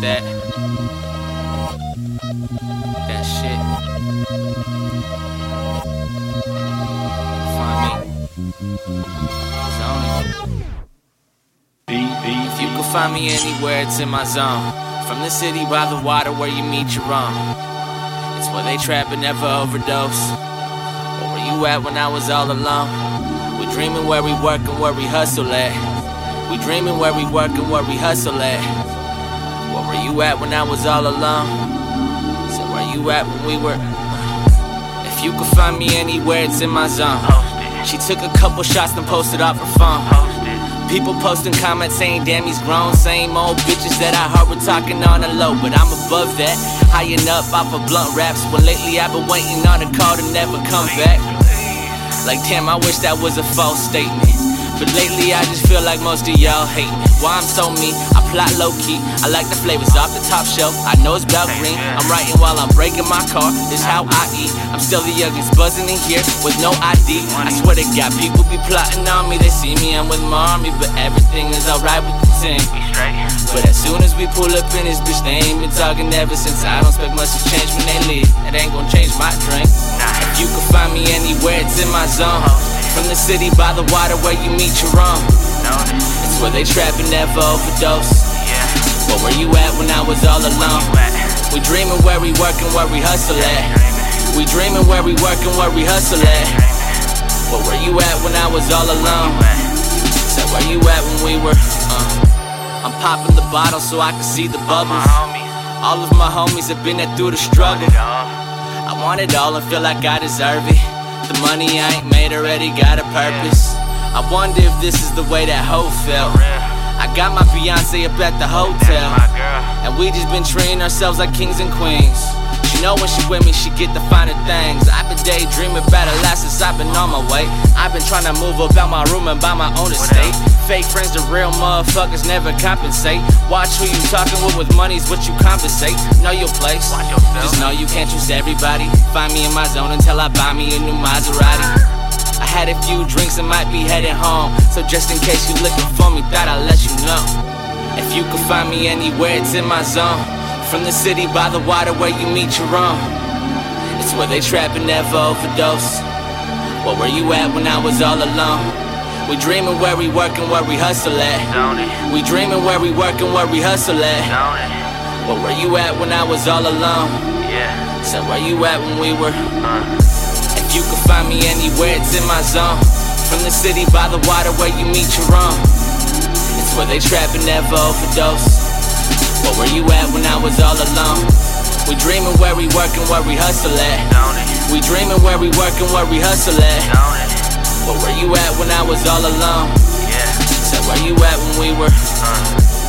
that. That shit. Find me. If you could find me anywhere, it's in my zone. From the city by the water where you meet your own. It's where they trap and never overdose. Where were you at when I was all alone? We dreaming where we work and where we hustle at. We dreaming where we work and where we hustle at. Where were you at when I was all alone? So where you at when we were? Uh, if you could find me anywhere, it's in my zone. She took a couple shots and posted off her phone. People posting comments saying, damn, he's grown. Same old bitches that I heard were talking on the low. But I'm above that, high enough off of blunt wraps. When lately I've been waiting on a call to never come back. Like, damn, I wish that was a false statement. But lately I just feel like most of y'all hate me. Why I'm so mean, I plot low key. I like the flavors off the top shelf. I know it's about green. I'm writing while I'm breaking my car. This how I eat. I'm still the youngest buzzing in here with no ID. I swear to God, people be plotting on me. They see me, I'm with my army, but everything is alright with the team. But as soon as we pull up in this bitch, they ain't been talking ever since. I don't expect much to change when they leave. It ain't gonna change my drink. If you can find me anywhere, it's in my zone. From the city by the water where you meet your own. It's where they trap and never overdose. But where you at when I was all alone? We dreaming where we work and where we hustle at. We dreaming where we work and where we hustle at. But where you at when I was all alone? Said where you at when we were? Uh. I'm popping the bottle so I can see the bubbles. All of my homies have been there through the struggle. I want it all and feel like I deserve it. The money I ain't made already got a purpose. I wonder if this is the way that hoe felt. I got my Beyonce up at the hotel. And we just been treating ourselves like kings and queens. She know when she with me, she get the finer things. I've been daydreaming about it last since I've been on my way. I've been trying to move about my room and buy my own estate. Fake friends, the real motherfuckers never compensate. Watch who you talking with with money's what you compensate. Know your place. Just know you can't trust everybody. Find me in my zone until I buy me a new Maserati. I had a few drinks and might be heading home. So just in case you looking for me, thought I'd let you know. If you could find me anywhere, it's in my zone. From the city by the water where you meet your own. It's where they trap and never overdose. What were you at when I was all alone? We dreaming where we work and where we hustle at. We dreaming where we work and where we hustle at. What were you at when I was all alone? Said where you at when we were? If you could find me anywhere, it's in my zone. From the city by the water where you meet your own. It's where they trap and never overdose. What were you at when I was all alone? We dreaming where we work and where we hustle at. We dreaming where we work and where we hustle at. What were you at when I was all alone? Yeah, said where you at when we were? Uh.